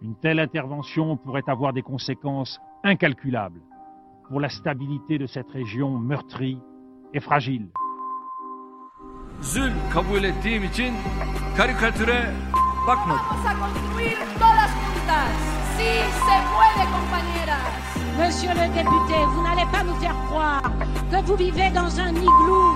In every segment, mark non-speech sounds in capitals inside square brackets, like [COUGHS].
Une telle intervention pourrait avoir des conséquences incalculables pour la stabilité de cette région meurtrie et fragile. Monsieur le député, vous n'allez pas nous faire croire que vous vivez dans un igloo.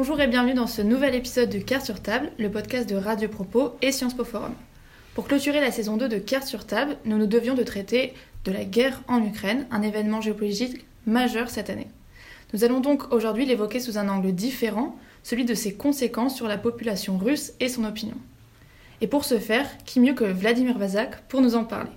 Bonjour et bienvenue dans ce nouvel épisode de Carte sur table, le podcast de Radio Propos et Sciences Po Forum. Pour clôturer la saison 2 de Carte sur table, nous nous devions de traiter de la guerre en Ukraine, un événement géopolitique majeur cette année. Nous allons donc aujourd'hui l'évoquer sous un angle différent, celui de ses conséquences sur la population russe et son opinion. Et pour ce faire, qui mieux que Vladimir Vazak pour nous en parler?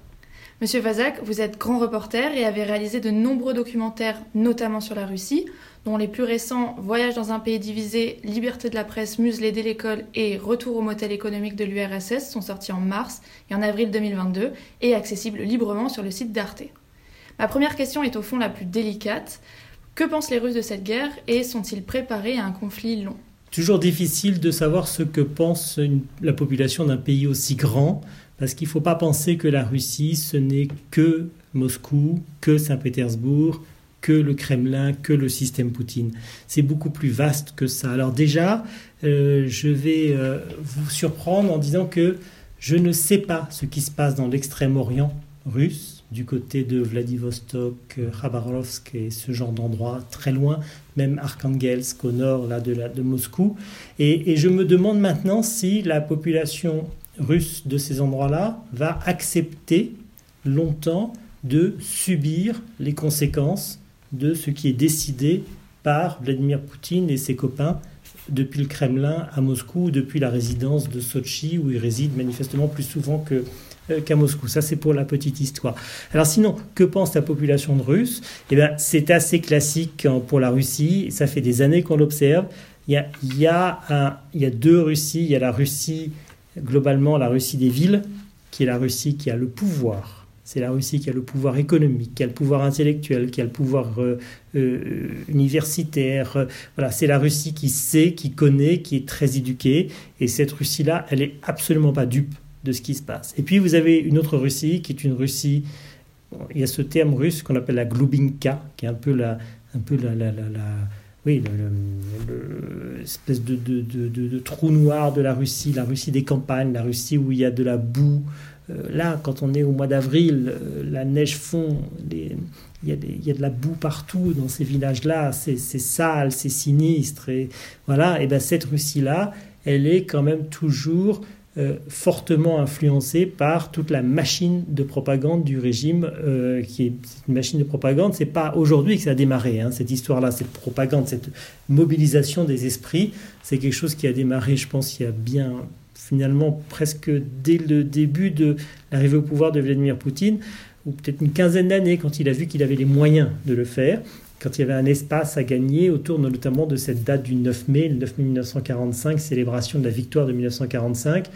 Monsieur Vazak, vous êtes grand reporter et avez réalisé de nombreux documentaires, notamment sur la Russie, dont les plus récents Voyage dans un pays divisé, Liberté de la presse, muselée dès l'école et Retour au motel économique de l'URSS sont sortis en mars et en avril 2022 et accessibles librement sur le site d'Arte. Ma première question est au fond la plus délicate. Que pensent les Russes de cette guerre et sont-ils préparés à un conflit long? Toujours difficile de savoir ce que pense la population d'un pays aussi grand, parce qu'il ne faut pas penser que la Russie, ce n'est que Moscou, que Saint-Pétersbourg, que le Kremlin, que le système Poutine. C'est beaucoup plus vaste que ça. Alors déjà, euh, je vais euh, vous surprendre en disant que je ne sais pas ce qui se passe dans l'extrême-orient russe, du côté de Vladivostok, euh, Khabarovsk et ce genre d'endroits très loin, même Arkhangelsk au nord là, de, Moscou. Et, et je me demande maintenant si la population russe de ces endroits-là va accepter longtemps de subir les conséquences de ce qui est décidé par Vladimir Poutine et ses copains depuis le Kremlin à Moscou, depuis la résidence de Sochi, où ils résident manifestement plus souvent que, euh, qu'à Moscou. Ça, c'est pour la petite histoire. Alors sinon, que pense la population de Russes? Eh bien, c'est assez classique hein, pour la Russie. Ça fait des années qu'on l'observe. Il il il y a deux Russies. Il y a la Russie, globalement, la Russie des villes, qui est la Russie qui a le pouvoir. C'est la Russie qui a le pouvoir économique, qui a le pouvoir intellectuel, qui a le pouvoir euh, euh, universitaire. Voilà, c'est la Russie qui sait, qui connaît, qui est très éduquée. Et cette Russie-là, elle est absolument pas dupe de ce qui se passe. Et puis vous avez une autre Russie qui est une Russie. Il y a ce terme russe qu'on appelle la glubinka, qui est un peu la- oui, le- le- le- l'espèce de, trou noir de la Russie, la Russie des campagnes, la Russie où il y a de la boue. Euh, là, quand on est au mois d'avril, euh, la neige fond, il, y a de la boue partout dans ces villages-là, c'est c'est sale, c'est sinistre. Et voilà, et ben cette Russie-là, elle est quand même toujours euh, fortement influencée par toute la machine de propagande du régime, euh, qui est une machine de propagande. C'est pas aujourd'hui que ça a démarré, hein, cette histoire-là, cette propagande, cette mobilisation des esprits. C'est quelque chose qui a démarré, je pense, il y a bien finalement presque dès le début de l'arrivée au pouvoir de Vladimir Poutine, ou peut-être une quinzaine d'années, quand il a vu qu'il avait les moyens de le faire, quand il y avait un espace à gagner autour notamment de cette date du 9 mai, le 9 mai 1945, célébration de la victoire de 1945.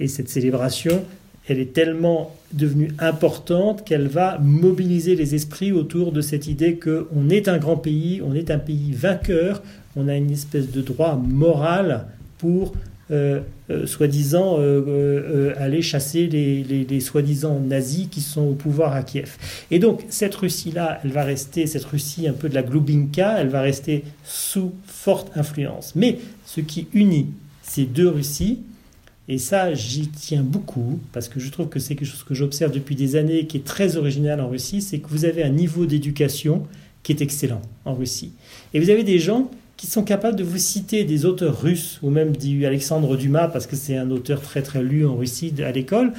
Et cette célébration, elle est tellement devenue importante qu'elle va mobiliser les esprits autour de cette idée qu'on est un grand pays, on est un pays vainqueur, on a une espèce de droit moral pour euh, euh, soi-disant euh, aller chasser les, soi-disant nazis qui sont au pouvoir à Kiev. Et donc cette Russie-là, elle va rester, cette Russie un peu de la Glubinka, elle va rester sous forte influence. Mais ce qui unit ces deux Russies, et ça j'y tiens beaucoup, parce que je trouve que c'est quelque chose que j'observe depuis des années qui est très original en Russie, c'est que vous avez un niveau d'éducation qui est excellent en Russie. Et vous avez des gens qui sont capables de vous citer des auteurs russes, ou même du Alexandre Dumas, parce que c'est un auteur très très lu en Russie à l'école.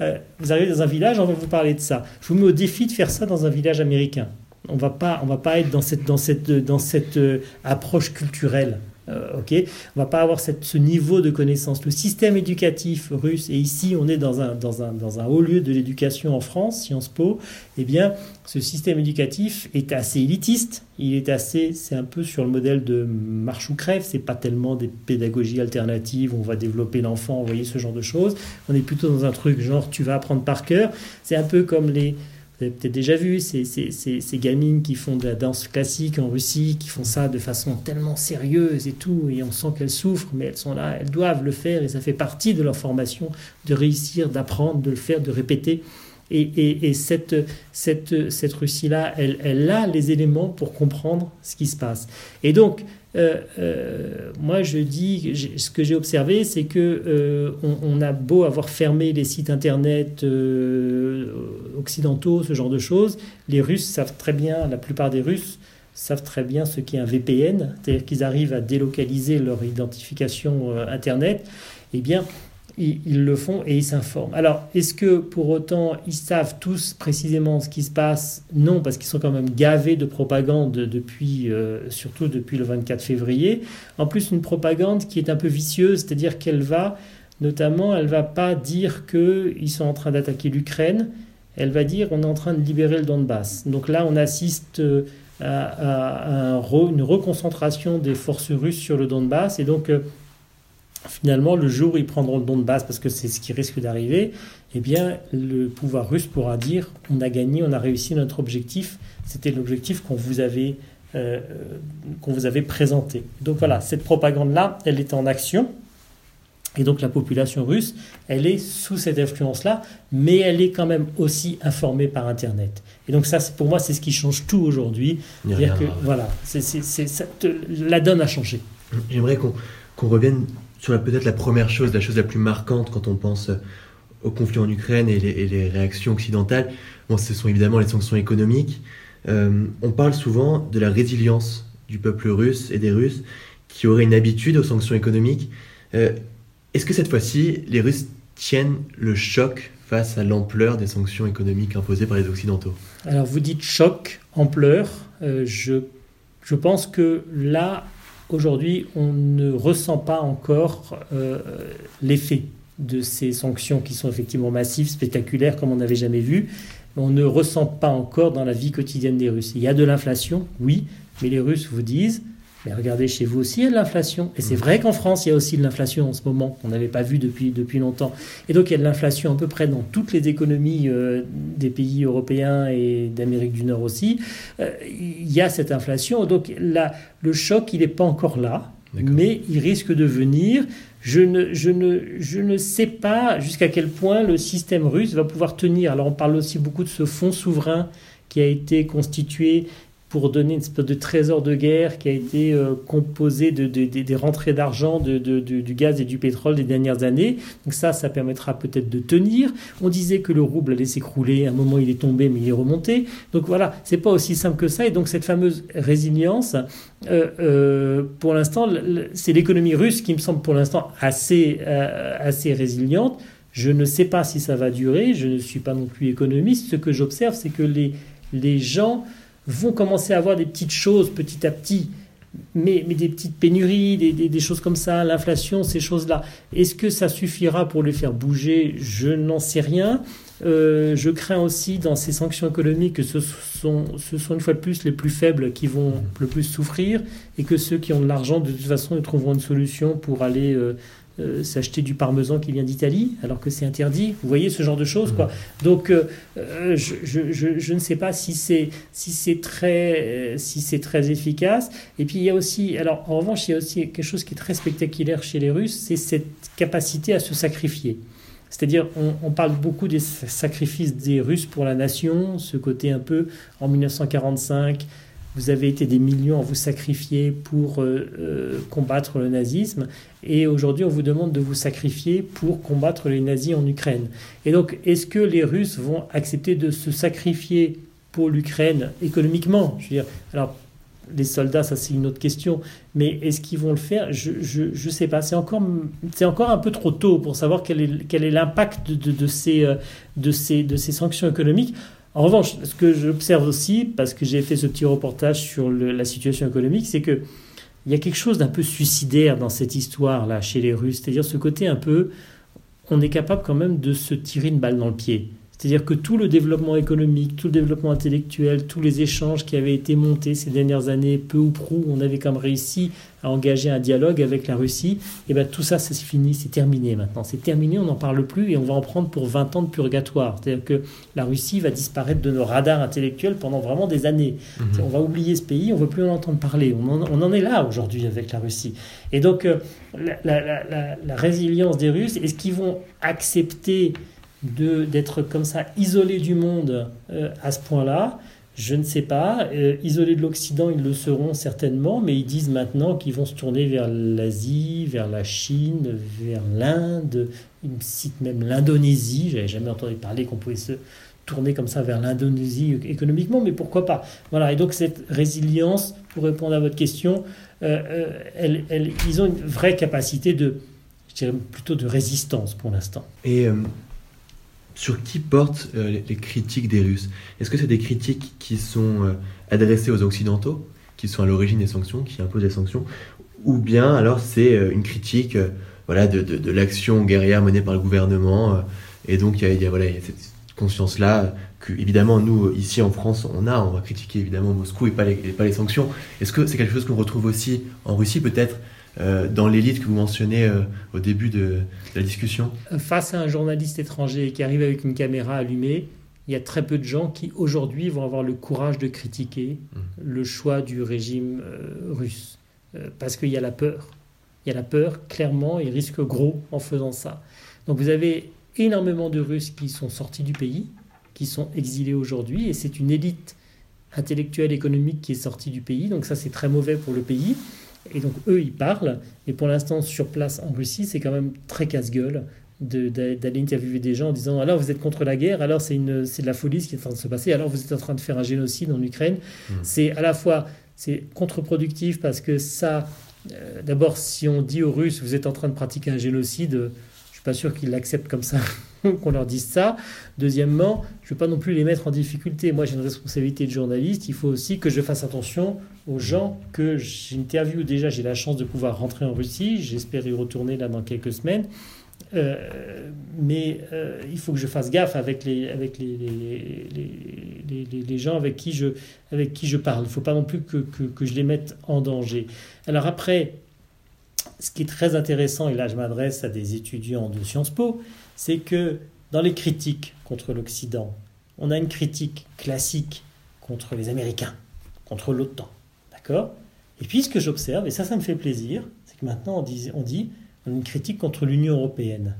Euh, vous arrivez dans un village, on va vous parler de ça. Je vous mets au défi de faire ça dans un village américain. On va pas, on va pas être dans cette, dans cette, dans cette euh, approche culturelle Euh, ok, on va pas avoir ce niveau de connaissance. Le système éducatif russe, et ici on est dans un, dans un, dans un haut lieu de l'éducation en France, Sciences Po, eh bien, ce système éducatif est assez élitiste. Il est assez, c'est un peu sur le modèle de marche ou crève. C'est pas tellement des pédagogies alternatives on va développer l'enfant, vous voyez ce genre de choses. On est plutôt dans un truc genre tu vas apprendre par cœur. C'est un peu comme les vous avez peut-être déjà vu ces, gamines qui font de la danse classique en Russie, qui font ça de façon tellement sérieuse et tout, et on sent qu'elles souffrent, mais elles sont là, elles doivent le faire, et ça fait partie de leur formation de réussir, d'apprendre, de le faire, de répéter. Et, et, cette, cette, cette Russie-là, elle, elle, a les éléments pour comprendre ce qui se passe. Et donc, euh, euh, moi, je dis, ce que j'ai observé, c'est que euh, on, a beau avoir fermé les sites internet occidentaux, ce genre de choses, les Russes savent très bien, la plupart des Russes savent très bien ce qu'est un VPN, c'est-à-dire qu'ils arrivent à délocaliser leur identification internet. Eh bien, ils, le font et ils s'informent. Alors, est-ce que pour autant ils savent tous précisément ce qui se passe? Non, parce qu'ils sont quand même gavés de propagande depuis, euh, surtout depuis le 24 février. En plus, une propagande qui est un peu vicieuse, c'est-à-dire qu'elle va, notamment, elle va pas dire qu'ils sont en train d'attaquer l'Ukraine. Elle va dire on est en train de libérer le Donbass. Donc là, on assiste euh, à, une reconcentration des forces russes sur le Donbass. Et donc, euh, finalement, le jour où ils prendront le don de base, parce que c'est ce qui risque d'arriver, eh bien, le pouvoir russe pourra dire on a gagné, on a réussi notre objectif. C'était l'objectif qu'on vous avait euh, qu'on vous avait présenté. Donc voilà, cette propagande-là, elle est en action. Et donc la population russe, elle est sous cette influence-là, mais elle est quand même aussi informée par Internet. Et donc ça, pour moi, c'est ce qui change tout aujourd'hui. que voilà, c'est, la donne a changé. J'aimerais qu'on, qu'on revienne sur peut-être la première chose, la chose la plus marquante quand on pense au conflit en Ukraine et les, réactions occidentales, bon, ce sont évidemment les sanctions économiques. Euh, on parle souvent de la résilience du peuple russe et des Russes qui auraient une habitude aux sanctions économiques. Euh, est-ce que cette fois-ci, les Russes tiennent le choc face à l'ampleur des sanctions économiques imposées par les Occidentaux? Alors vous dites choc, ampleur. Euh, je, je pense que là, Aujourd'hui, on ne ressent pas encore euh, l'effet de ces sanctions qui sont effectivement massives, spectaculaires, comme on n'avait jamais vu. On ne ressent pas encore dans la vie quotidienne des Russes. Il y a de l'inflation, oui, mais les Russes vous disent mais regardez, chez vous aussi, il y a de l'inflation. Et c'est vrai qu'en France, il y a aussi de l'inflation en ce moment, qu'on n'avait pas vu depuis, depuis longtemps. Et donc, il y a de l'inflation à peu près dans toutes les économies euh, des pays européens et d'Amérique du Nord aussi. Euh, il y a cette inflation. Donc, là, le choc, il n'est pas encore là, mais il risque de venir. Je ne, je ne, je ne sais pas jusqu'à quel point le système russe va pouvoir tenir. Alors, on parle aussi beaucoup de ce fonds souverain qui a été constitué pour donner une espèce de trésor de guerre qui a été euh, composé de, des rentrées d'argent du gaz et du pétrole des dernières années. Donc ça, ça permettra peut-être de tenir. On disait que le rouble allait s'écrouler. À un moment, il est tombé, mais il est remonté. Donc voilà, c'est pas aussi simple que ça. Et donc cette fameuse résilience, euh, euh, pour l'instant, c'est l'économie russe qui me semble pour l'instant assez, assez résiliente. Je ne sais pas si ça va durer. Je ne suis pas non plus économiste. Ce que j'observe, c'est que les, les gens vont commencer à avoir des petites choses petit à petit, mais, des petites pénuries, des, des, choses comme ça, l'inflation, ces choses-là. Est-ce que ça suffira pour les faire bouger? Je n'en sais rien. Euh, je crains aussi dans ces sanctions économiques que ce sont, ce sont une fois de plus les plus faibles qui vont le plus souffrir et que ceux qui ont de l'argent, de toute façon, ils trouveront une solution pour aller euh, euh, s'acheter du parmesan qui vient d'Italie alors que c'est interdit. Vous voyez ce genre de choses, quoi. Mmh. Donc, je, je, je, ne sais pas si c'est si c'est très si c'est très efficace. Et puis il y a aussi, alors en revanche, il y a aussi quelque chose qui est très spectaculaire chez les Russes, c'est cette capacité à se sacrifier. C'est-à-dire, on, parle beaucoup des sacrifices des Russes pour la nation, ce côté un peu en 1945 vous avez été des millions à vous sacrifier pour euh, euh, combattre le nazisme, et aujourd'hui on vous demande de vous sacrifier pour combattre les nazis en Ukraine. Et donc, est-ce que les Russes vont accepter de se sacrifier pour l'Ukraine économiquement? Je veux dire, alors les soldats, ça c'est une autre question, mais est-ce qu'ils vont le faire? Je ne sais pas. C'est encore, encore un peu trop tôt pour savoir quel est, quel est l'impact de, de, ces, euh, de, ces, de ces sanctions économiques. En revanche, ce que j'observe aussi, parce que j'ai fait ce petit reportage sur la situation économique, c'est que il y a quelque chose d'un peu suicidaire dans cette histoire-là chez les Russes, c'est-à-dire ce côté un peu, on est capable quand même de se tirer une balle dans le pied. C'est-à-dire que tout le développement économique, tout le développement intellectuel, tous les échanges qui avaient été montés ces dernières années, peu ou prou, on avait comme réussi à engager un dialogue avec la Russie, et bien tout ça, c'est fini, c'est terminé maintenant. C'est terminé, on n'en parle plus et on va en prendre pour 20 ans de purgatoire. C'est-à-dire que la Russie va disparaître de nos radars intellectuels pendant vraiment des années. Mhm. On va oublier ce pays, on ne veut plus en entendre parler. On en, est là aujourd'hui avec la Russie. Et donc, euh, la, la résilience des Russes, est-ce qu'ils vont accepter d'être comme ça isolé du monde euh, à ce point-là. Je ne sais pas. Euh, isolés de l'Occident, ils le seront certainement, mais ils disent maintenant qu'ils vont se tourner vers l'Asie, vers la Chine, vers l'Inde. Ils citent même l'Indonésie. J'avais jamais entendu parler qu'on pouvait se tourner comme ça vers l'Indonésie économiquement, mais pourquoi pas Voilà. Et donc cette résilience, pour répondre à votre question, euh, elle, ils ont une vraie capacité de, je dirais plutôt de résistance pour l'instant. Et sur qui portent euh, les, critiques des Russes Est-ce que c'est des critiques qui sont euh, adressées aux Occidentaux, qui sont à l'origine des sanctions, qui imposent les sanctions, ou bien alors c'est euh, une critique voilà, de, l'action guerrière menée par le gouvernement, et donc il y a, voilà, cette conscience-là que, évidemment, nous, ici en France, on a, on va critiquer évidemment Moscou et pas les, et pas les sanctions. Est-ce que c'est quelque chose qu'on retrouve aussi en Russie, peut-être euh, dans l'élite que vous mentionnez euh, au début de, la discussion Face à un journaliste étranger qui arrive avec une caméra allumée, il y a très peu de gens qui aujourd'hui vont avoir le courage de critiquer mmh. le choix du régime euh, russe. parce qu'il y a la peur. Il y a la peur, clairement, ils risquent gros en faisant ça. Donc vous avez énormément de Russes qui sont sortis du pays, qui sont exilés aujourd'hui, et c'est une élite intellectuelle, économique qui est sortie du pays. Donc ça, c'est très mauvais pour le pays. Et donc eux, ils parlent. Et pour l'instant, sur place en Russie, c'est quand même très casse-gueule d'aller interviewer des gens en disant alors vous êtes contre la guerre, alors c'est de la folie ce qui est en train de se passer, alors vous êtes en train de faire un génocide en Ukraine. Hmm. C'est à la fois c'est contre-productif parce que ça, euh, d'abord si on dit aux Russes vous êtes en train de pratiquer un génocide, suis pas sûr qu'ils l'acceptent comme ça, [LAUGHS] qu'on leur dise ça. Deuxièmement, je ne veux pas non plus les mettre en difficulté. Moi, j'ai une responsabilité de journaliste. Il faut aussi que je fasse attention aux gens que j'interviewe. Déjà, j'ai la chance de pouvoir rentrer en Russie. J'espère y retourner là dans quelques semaines. Euh, mais euh, il faut que je fasse gaffe avec les, avec les, les, les, les gens avec qui, je, avec qui je parle. Il ne faut pas non plus que, que, que je les mette en danger. Alors après, ce qui est très intéressant, et là je m'adresse à des étudiants de Sciences Po, c'est que dans les critiques contre l'Occident, on a une critique classique contre les Américains, contre l'OTAN. D'accord? Et puis ce que j'observe, et ça, ça me fait plaisir, c'est que maintenant on dit, on a une critique contre l'Union européenne.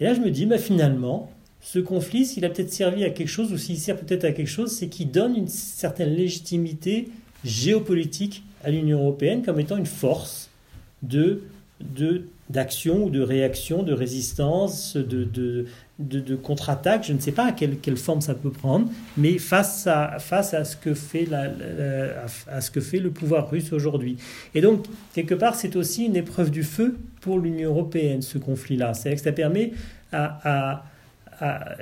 Et là je me dis, bah, finalement, ce conflit, s'il a peut-être servi à quelque chose, ou s'il sert peut-être à quelque chose, c'est qu'il donne une certaine légitimité géopolitique à l'Union européenne comme étant une force de d'action ou de réaction, de résistance, de, de, de, contre-attaque, je ne sais pas à quelle, quelle, forme ça peut prendre, mais face à, face à, ce, que fait la, à ce que fait le pouvoir russe aujourd'hui. Et donc, quelque part, c'est aussi une épreuve du feu pour l'Union européenne, ce conflit-là. C'est-à-dire que ça permet à, à,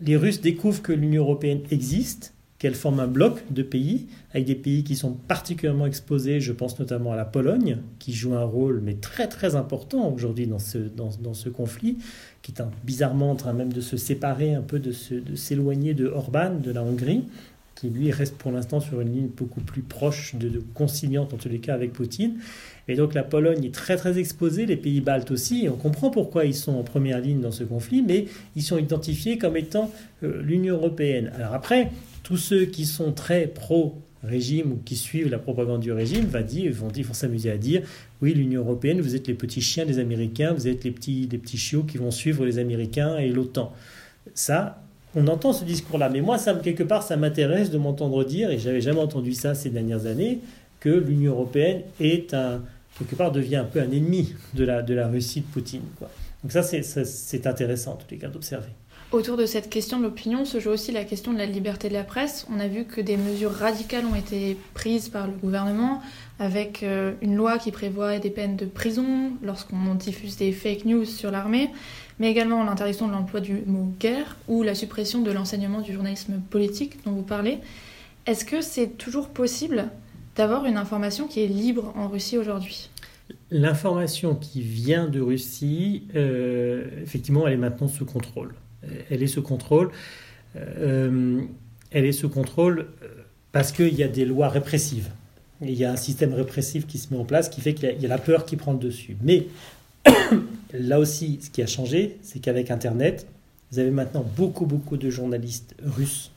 les Russes découvrent que l'Union européenne existe, qu'elle forme un bloc de pays, avec des pays qui sont particulièrement exposés, je pense notamment à la Pologne, qui joue un rôle mais très très important aujourd'hui dans ce, dans, dans, ce conflit, qui est bizarrement en train même de se séparer un peu, de, de s'éloigner de Orban, de la Hongrie, qui lui reste pour l'instant sur une ligne beaucoup plus proche de, conciliante en tous les cas avec Poutine. Et donc la Pologne est très très exposée, les pays baltes aussi, on comprend pourquoi ils sont en première ligne dans ce conflit, mais ils sont identifiés comme étant euh, l'Union européenne. Alors après, tous ceux qui sont très pro-régime ou qui suivent la propagande du régime va dire, vont, vont s'amuser à dire oui, l'Union européenne, vous êtes les petits chiens des Américains, vous êtes les petits, les chiots qui vont suivre les Américains et l'OTAN. Ça, on entend ce discours-là, mais moi, ça, quelque part, ça m'intéresse de m'entendre dire, et j'avais jamais entendu ça ces dernières années, que l'Union européenne est un, quelque part, devient un peu un ennemi de la, Russie de Poutine. Donc ça, c'est intéressant, en tous les cas, d'observer. Autour de cette question de l'opinion se joue aussi la question de la liberté de la presse. On a vu que des mesures radicales ont été prises par le gouvernement, avec euh, une loi qui prévoit des peines de prison lorsqu'on diffuse des fake news sur l'armée, mais également l'interdiction de l'emploi du mot guerre ou la suppression de l'enseignement du journalisme politique dont vous parlez. Est-ce que c'est toujours possible d'avoir une information qui est libre en Russie aujourd'hui? L'information qui vient de Russie, euh, effectivement, elle est maintenant sous contrôle. Elle est sous contrôle. Euh, elle est contrôle euh, parce qu'il y a des lois répressives. Il y a un système répressif qui se met en place qui fait qu'il y, a la peur qui prend le dessus. Mais [COUGHS] là aussi, ce qui a changé, c'est qu'avec Internet, vous avez maintenant beaucoup, beaucoup de journalistes russes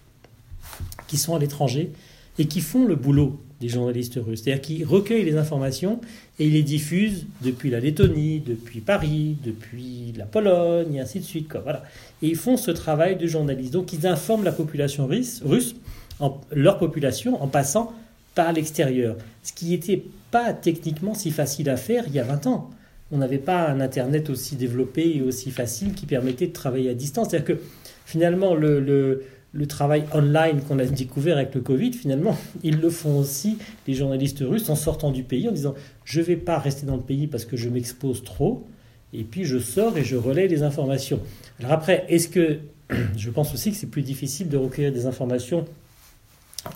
qui sont à l'étranger et qui font le boulot des journalistes russes. C'est-à-dire qu'ils recueillent les informations et ils les diffusent depuis la Lettonie, depuis Paris, depuis la Pologne, et ainsi de suite. Voilà. Et ils font ce travail de journaliste. Donc ils informent la population russe, russe en, leur population, en passant par l'extérieur. Ce qui n'était pas techniquement si facile à faire il y a 20 ans. On n'avait pas un Internet aussi développé et aussi facile qui permettait de travailler à distance. C'est-à-dire que finalement, le, le le travail online qu'on a découvert avec le Covid, finalement, ils le font aussi, les journalistes russes, en sortant du pays, en disant je ne vais pas rester dans le pays parce que je m'expose trop, et puis je sors et je relais les informations. Alors après, est-ce que [CLEARS THROAT] je pense aussi que c'est plus difficile de recueillir des informations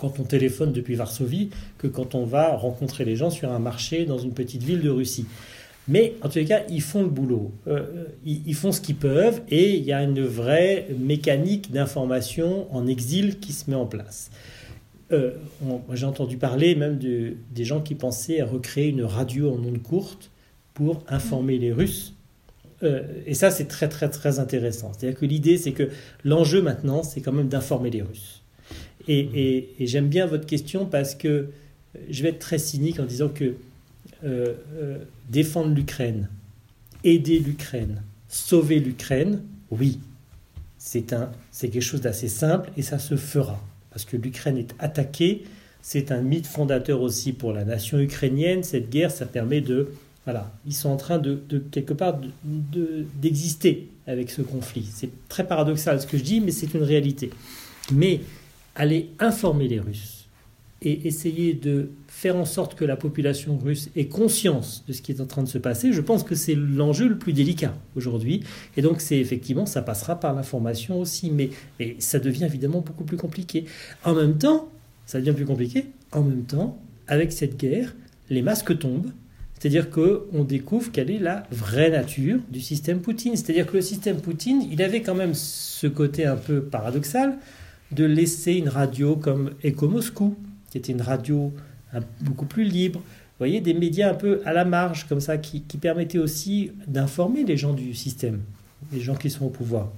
quand on téléphone depuis Varsovie que quand on va rencontrer les gens sur un marché dans une petite ville de Russie. Mais en tous les cas, ils font le boulot. Euh, ils, font ce qu'ils peuvent et il y a une vraie mécanique d'information en exil qui se met en place. Euh, j'ai entendu parler même de, des gens qui pensaient à recréer une radio en ondes courtes pour informer les Russes. Euh, et ça, c'est très, très, très intéressant. C'est-à-dire que l'idée, c'est que l'enjeu maintenant, c'est quand même d'informer les Russes. et j'aime bien votre question parce que je vais être très cynique en disant que euh, euh, défendre l'Ukraine, aider l'Ukraine, sauver l'Ukraine, oui, c'est quelque chose d'assez simple et ça se fera. Parce que l'Ukraine est attaquée, c'est un mythe fondateur aussi pour la nation ukrainienne. Cette guerre, ça permet de... Voilà, ils sont en train de, quelque part d'exister avec ce conflit. C'est très paradoxal ce que je dis, mais c'est une réalité. Mais aller informer les Russes et essayer de faire en sorte que la population russe ait conscience de ce qui est en train de se passer, je pense que c'est l'enjeu le plus délicat aujourd'hui. Et donc, c'est effectivement, ça passera par l'information aussi, mais, ça devient évidemment beaucoup plus compliqué. En même temps, ça devient plus compliqué. En même temps, avec cette guerre, les masques tombent. C'est-à-dire qu'on découvre quelle est la vraie nature du système Poutine. C'est-à-dire que le système Poutine, il avait quand même ce côté un peu paradoxal de laisser une radio comme Echo Moscou, qui était une radio beaucoup plus libre. Vous voyez, des médias un peu à la marge, comme ça, qui, permettaient aussi d'informer les gens du système, les gens qui sont au pouvoir.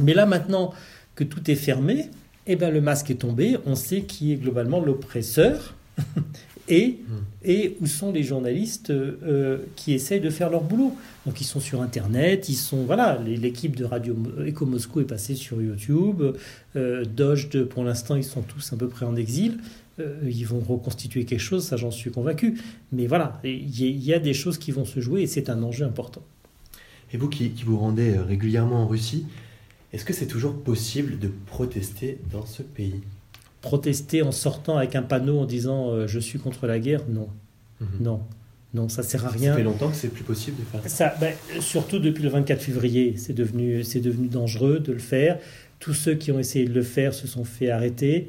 Mais là, maintenant que tout est fermé, eh ben, le masque est tombé, on sait qui est globalement l'oppresseur [LAUGHS] et, hmm. et où sont les journalistes euh, qui essayent de faire leur boulot. Donc ils sont sur Internet, ils sont voilà, l'équipe de Radio Eco Moscou est passée sur YouTube, euh, Doge pour l'instant ils sont tous à peu près en exil. Euh, ils vont reconstituer quelque chose, ça j'en suis convaincu. Mais voilà, il y, a des choses qui vont se jouer et c'est un enjeu important. Et vous qui, vous rendez euh, régulièrement en Russie, est-ce que c'est toujours possible de protester dans ce pays? Protester en sortant avec un panneau en disant euh, je suis contre la guerre? Non. Mhm. Non. Non, ça sert à rien. Ça fait longtemps que c'est plus possible de faire ça. ben, surtout depuis le 24 février, c'est devenu, c'est devenu dangereux de le faire. Tous ceux qui ont essayé de le faire se sont fait arrêter.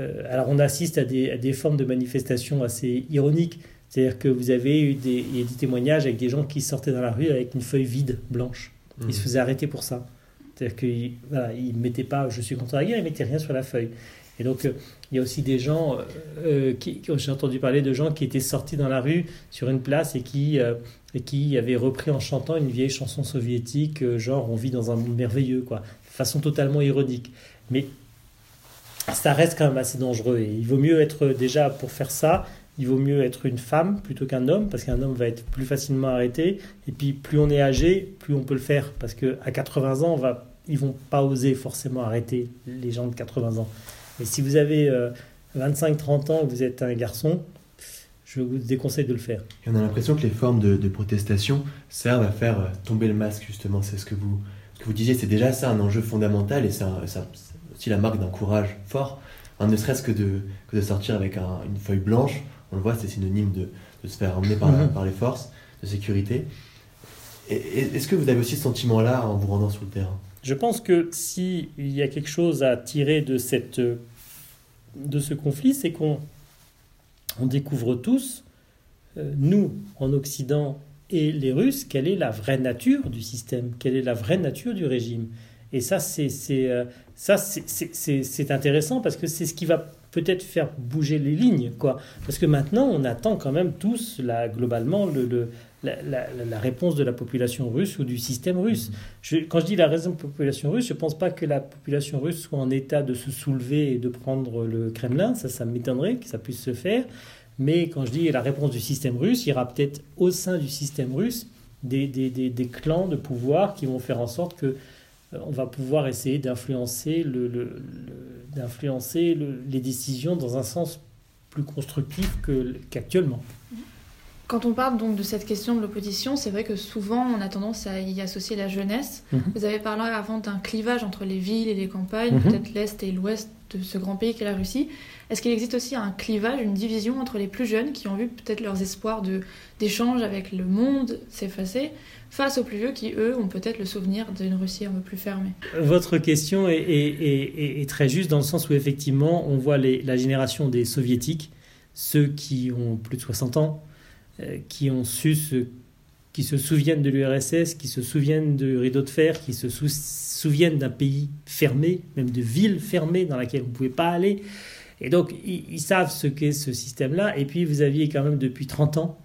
Euh, alors on assiste à des, formes de manifestations assez ironiques. C'est-à-dire que vous avez eu des, témoignages avec des gens qui sortaient dans la rue avec une feuille vide, blanche. Ils se mmh. faisaient arrêter pour ça. C'est-à-dire qu'ils ne mettaient pas « je suis contre la guerre », ils ne mettaient rien sur la feuille. Et donc, euh, il y a aussi des gens, euh, qui, j'ai entendu parler de gens qui étaient sortis dans la rue sur une place et qui, et qui avaient repris en chantant une vieille chanson soviétique, genre on vit dans un monde merveilleux, quoi, de façon totalement ironique. Mais ça reste quand même assez dangereux. Et il vaut mieux être déjà pour faire ça, il vaut mieux être une femme plutôt qu'un homme, parce qu'un homme va être plus facilement arrêté. Et puis plus on est âgé, plus on peut le faire, parce qu'à 80 ans, on va, ils vont pas oser forcément arrêter les gens de 80 ans. Et si vous avez 25-30 euh, ans et que vous êtes un garçon, je vous déconseille de le faire. Et on a l'impression que les formes de, protestation servent à faire euh, tomber le masque, justement. C'est ce que vous, ce que vous disiez, c'est déjà ça un enjeu fondamental et ça, ça la marque d'un courage fort, hein, ne serait-ce que de, que de sortir avec une feuille blanche. On le voit, c'est synonyme de, de, se faire emmener par, mhm. par, les forces de sécurité. Est-ce que vous avez aussi ce sentiment-là en vous rendant sur le terrain? Je pense que s'il y a quelque chose à tirer de, cette, de ce conflit, c'est qu'on on découvre tous, euh, nous en Occident et les Russes, quelle est la vraie nature du système, quelle est la vraie nature du régime. Et ça, c'est euh, ça, c'est intéressant parce que c'est ce qui va peut-être faire bouger les lignes, quoi. Parce que maintenant, on attend quand même tous, là, globalement, le, la, réponse de la population russe ou du système russe. quand je dis la raison de la population russe, je ne pense pas que la population russe soit en état de se soulever et de prendre le Kremlin. Ça, ça m'étonnerait que ça puisse se faire. Mais quand je dis la réponse du système russe, il y aura peut-être au sein du système russe des, des, des, clans de pouvoir qui vont faire en sorte que on va pouvoir essayer d'influencer le, d'influencer les décisions dans un sens plus constructif qu'actuellement. Quand on parle donc de cette question de l'opposition, c'est vrai que souvent on a tendance à y associer la jeunesse. Mhm. Vous avez parlé avant d'un clivage entre les villes et les campagnes, Mhm. peut-être l'Est et l'Ouest de ce grand pays qu'est la Russie. Est-ce qu'il existe aussi un clivage, une division entre les plus jeunes qui ont vu peut-être leurs espoirs d'échange avec le monde s'effacer face aux plus vieux qui, eux, ont peut-être le souvenir d'une Russie un peu plus fermée? Votre question est, est- est- très juste dans le sens où effectivement on voit les- la génération des soviétiques, ceux qui ont plus de 60 ans, euh, qui ont su se, qui se souviennent de l'URSS, qui se souviennent du rideau de fer, qui se sou- souviennent d'un pays fermé, même de villes fermées dans laquelle vous ne pouvez pas aller. Et donc ils, ils savent ce qu'est ce système-là. Et puis vous aviez quand même depuis 30 ans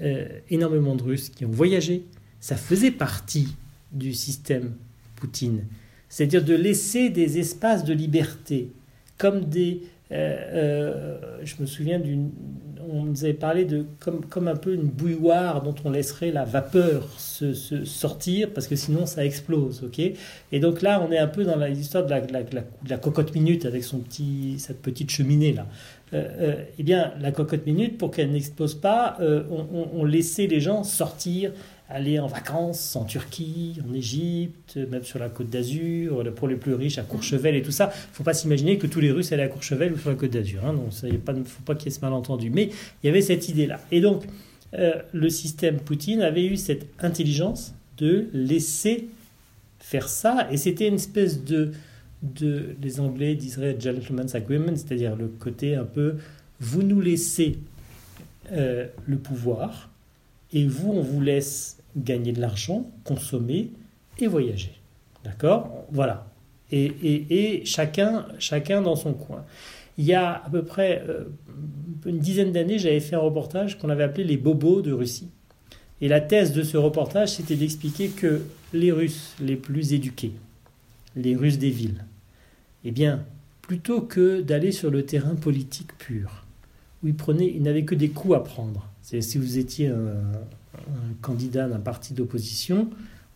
euh, énormément de Russes qui ont voyagé. Ça faisait partie du système Poutine. C'est-à-dire de laisser des espaces de liberté, comme des... euh, euh, je me souviens d'une... On nous avait parlé de comme, comme un peu une bouilloire dont on laisserait la vapeur se, sortir parce que sinon ça explose, ok? Et donc là, on est un peu dans l'histoire de la- de la cocotte minute avec son petit, cette petite cheminée là. Euh, euh, eh bien, la cocotte minute, pour qu'elle n'explose pas, euh, on, laissait les gens sortir, aller en vacances en Turquie, en Égypte, même sur la côte d'Azur, pour les plus riches à Courchevel et tout ça. Il ne faut pas s'imaginer que tous les Russes allaient à Courchevel ou sur la côte d'Azur. Hein, il ne faut pas qu'il y ait ce malentendu. Mais il y avait cette idée-là. Et donc, le système Poutine avait eu cette intelligence de laisser faire ça. Et c'était une espèce de, de les Anglais diseraient gentleman's agreement, c'est-à-dire le côté un peu, vous nous laissez euh, le pouvoir, et vous, on vous laisse gagner de l'argent, consommer et voyager. D'accord? Voilà. Et, et- et chacun, chacun dans son coin. Il y a à peu près euh, une dizaine d'années, j'avais fait un reportage qu'on avait appelé Les bobos de Russie. Et la thèse de ce reportage, c'était d'expliquer que les Russes les plus éduqués, les Russes des villes, eh bien, plutôt que d'aller sur le terrain politique pur, où ils, prenaient, ils n'avaient que des coups à prendre. Si vous étiez un, candidat d'un parti d'opposition,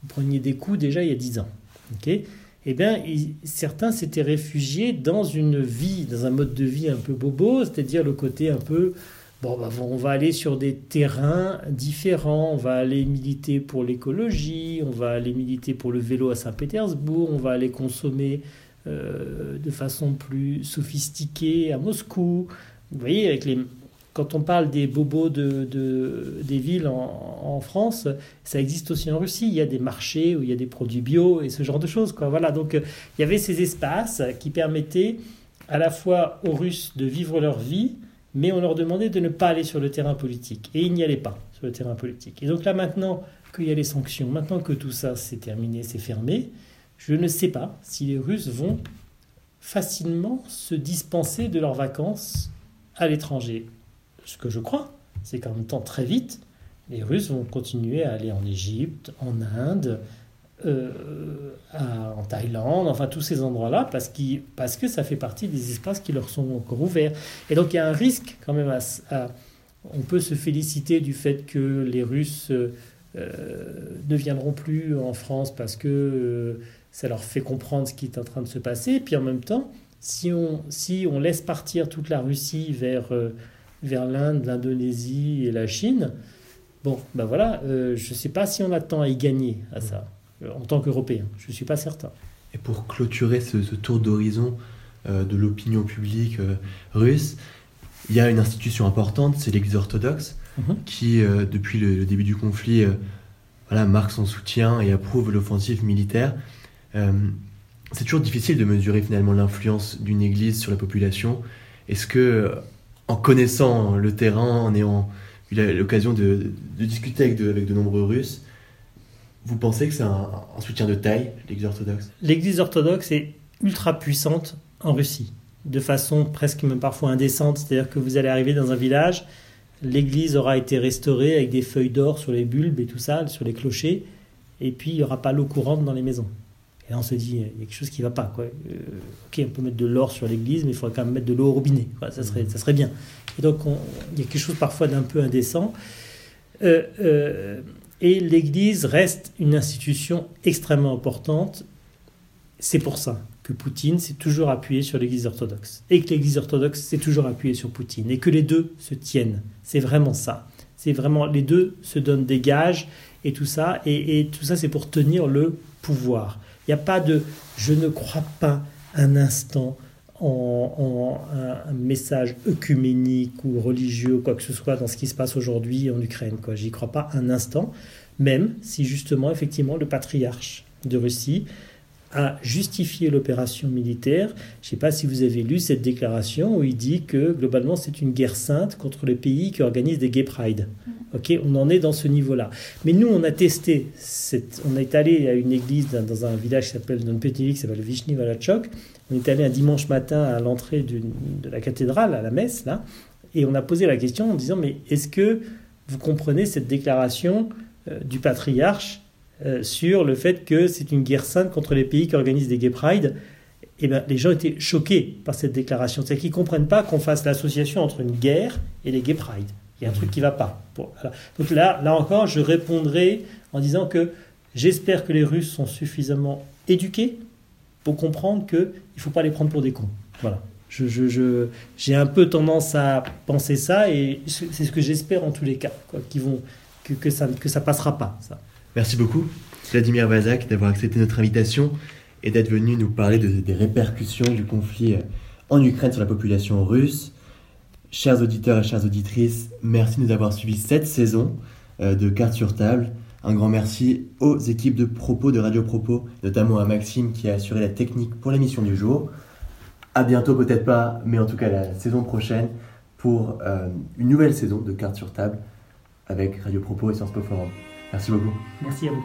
vous preniez des coups déjà il y a 10 ans. eh bien, certains s'étaient réfugiés dans une vie, dans un mode de vie un peu bobo, c'est-à-dire le côté un peu Bon, bah, on va aller sur des terrains différents. On va aller militer pour l'écologie, on va aller militer pour le vélo à Saint-Pétersbourg, on va aller consommer de façon plus sophistiquée à Moscou. Vous voyez, avec les, quand on parle des bobos de, de- des villes en, France, ça existe aussi en Russie. Il y a des marchés où il y a des produits bio et ce genre de choses. Voilà, donc euh, il y avait ces espaces qui permettaient à la fois aux Russes de vivre leur vie, mais on leur demandait de ne pas aller sur le terrain politique. Et ils n'y allaient pas sur le terrain politique. Et donc là, maintenant qu'il y a les sanctions, maintenant que tout ça c'est terminé, c'est fermé, je ne sais pas si les Russes vont facilement se dispenser de leurs vacances à l'étranger. Ce que je crois, c'est qu'en même temps, très vite, les Russes vont continuer à aller en Égypte, en Inde, euh, en Thaïlande, enfin tous ces endroits-là, parce, parce que ça fait partie des espaces qui leur sont encore ouverts. Et donc il y a un risque quand même à, on peut se féliciter du fait que les Russes euh, ne viendront plus en France parce que euh, ça leur fait comprendre ce qui est en train de se passer. Et puis en même temps, si on, si on laisse partir toute la Russie vers, euh, vers l'Inde, l'Indonésie et la Chine, bon, ben voilà, euh, je ne sais pas si on a tant à y gagner à ça, euh, en tant qu'Européen. Je ne suis pas certain. Et pour clôturer ce, ce tour d'horizon de l'opinion publique russe, il y a une institution importante, c'est l'Église orthodoxe, Mhm. qui, depuis le, le début du conflit, voilà, marque son soutien et approuve l'offensive militaire. Euh, c'est toujours difficile de mesurer finalement l'influence d'une Église sur la population. Est-ce que, en connaissant le terrain, en ayant eu l'occasion de, discuter avec de, nombreux Russes, vous pensez que c'est un, soutien de taille, l'Église orthodoxe? L'Église orthodoxe est ultra puissante en Russie, de façon presque même parfois indécente. C'est-à-dire que vous allez arriver dans un village, l'église aura été restaurée avec des feuilles d'or sur les bulbes et tout ça, sur les clochers, et puis il n'y aura pas l'eau courante dans les maisons. Et là, on se dit, il y a quelque chose qui ne va pas. Quoi. Euh, ok, on peut mettre de l'or sur l'église, mais il faudrait quand même mettre de l'eau au robinet. Ça, serait, ça serait bien. Et donc, on, il y a quelque chose parfois d'un peu indécent. Euh, euh, et l'église reste une institution extrêmement importante. C'est pour ça que Poutine s'est toujours appuyé sur l'église orthodoxe. Et que l'église orthodoxe s'est toujours appuyée sur Poutine. Et que les deux se tiennent. C'est vraiment ça. C'est vraiment, les deux se donnent des gages et tout ça. Et, et tout ça, c'est pour tenir le pouvoir. Il n'y a pas de je ne crois pas un instant en, un, message œcuménique ou religieux, quoi que ce soit, dans ce qui se passe aujourd'hui en Ukraine. Quoi. J'y crois pas un instant, même si justement, effectivement, le patriarche de Russie a justifié l'opération militaire. Je ne sais pas si vous avez lu cette déclaration où il dit que globalement c'est une guerre sainte contre les pays qui organisent des gay pride. Ok, on en est dans ce niveau-là. Mais nous, on a testé. Cette, on est allé à une église dans, un village qui s'appelle, dans une petite ville qui s'appelle Vishny Valachok. On est allé un dimanche matin à l'entrée de la cathédrale, à la messe, là, et on a posé la question en disant mais est-ce que vous comprenez cette déclaration euh, du patriarche euh, sur le fait que c'est une guerre sainte contre les pays qui organisent des gay pride eh ben, les gens étaient choqués par cette déclaration. C'est-à-dire qu'ils ne comprennent pas qu'on fasse l'association entre une guerre et les gay pride. Il y a un truc qui ne va pas. Donc là, là encore, je répondrai en disant que j'espère que les Russes sont suffisamment éduqués pour comprendre qu'il ne faut pas les prendre pour des cons. Voilà. Je, je, je, j'ai un peu tendance à penser ça et c'est ce que j'espère en tous les cas, vont, que, ça que ça passera pas. Merci beaucoup, Vladimir Bazak, d'avoir accepté notre invitation et d'être venu nous parler de, des répercussions du conflit en Ukraine sur la population russe. Chers auditeurs et chères auditrices, merci de nous avoir suivis cette saison euh, de Cartes sur table. Un grand merci aux équipes de propos de Radio Propos, notamment à Maxime qui a assuré la technique pour l'émission du jour. À bientôt, peut-être pas, mais en tout cas la saison prochaine pour euh, une nouvelle saison de Cartes sur table avec Radio Propos et Sciences Po Forum. Merci beaucoup. Merci à vous.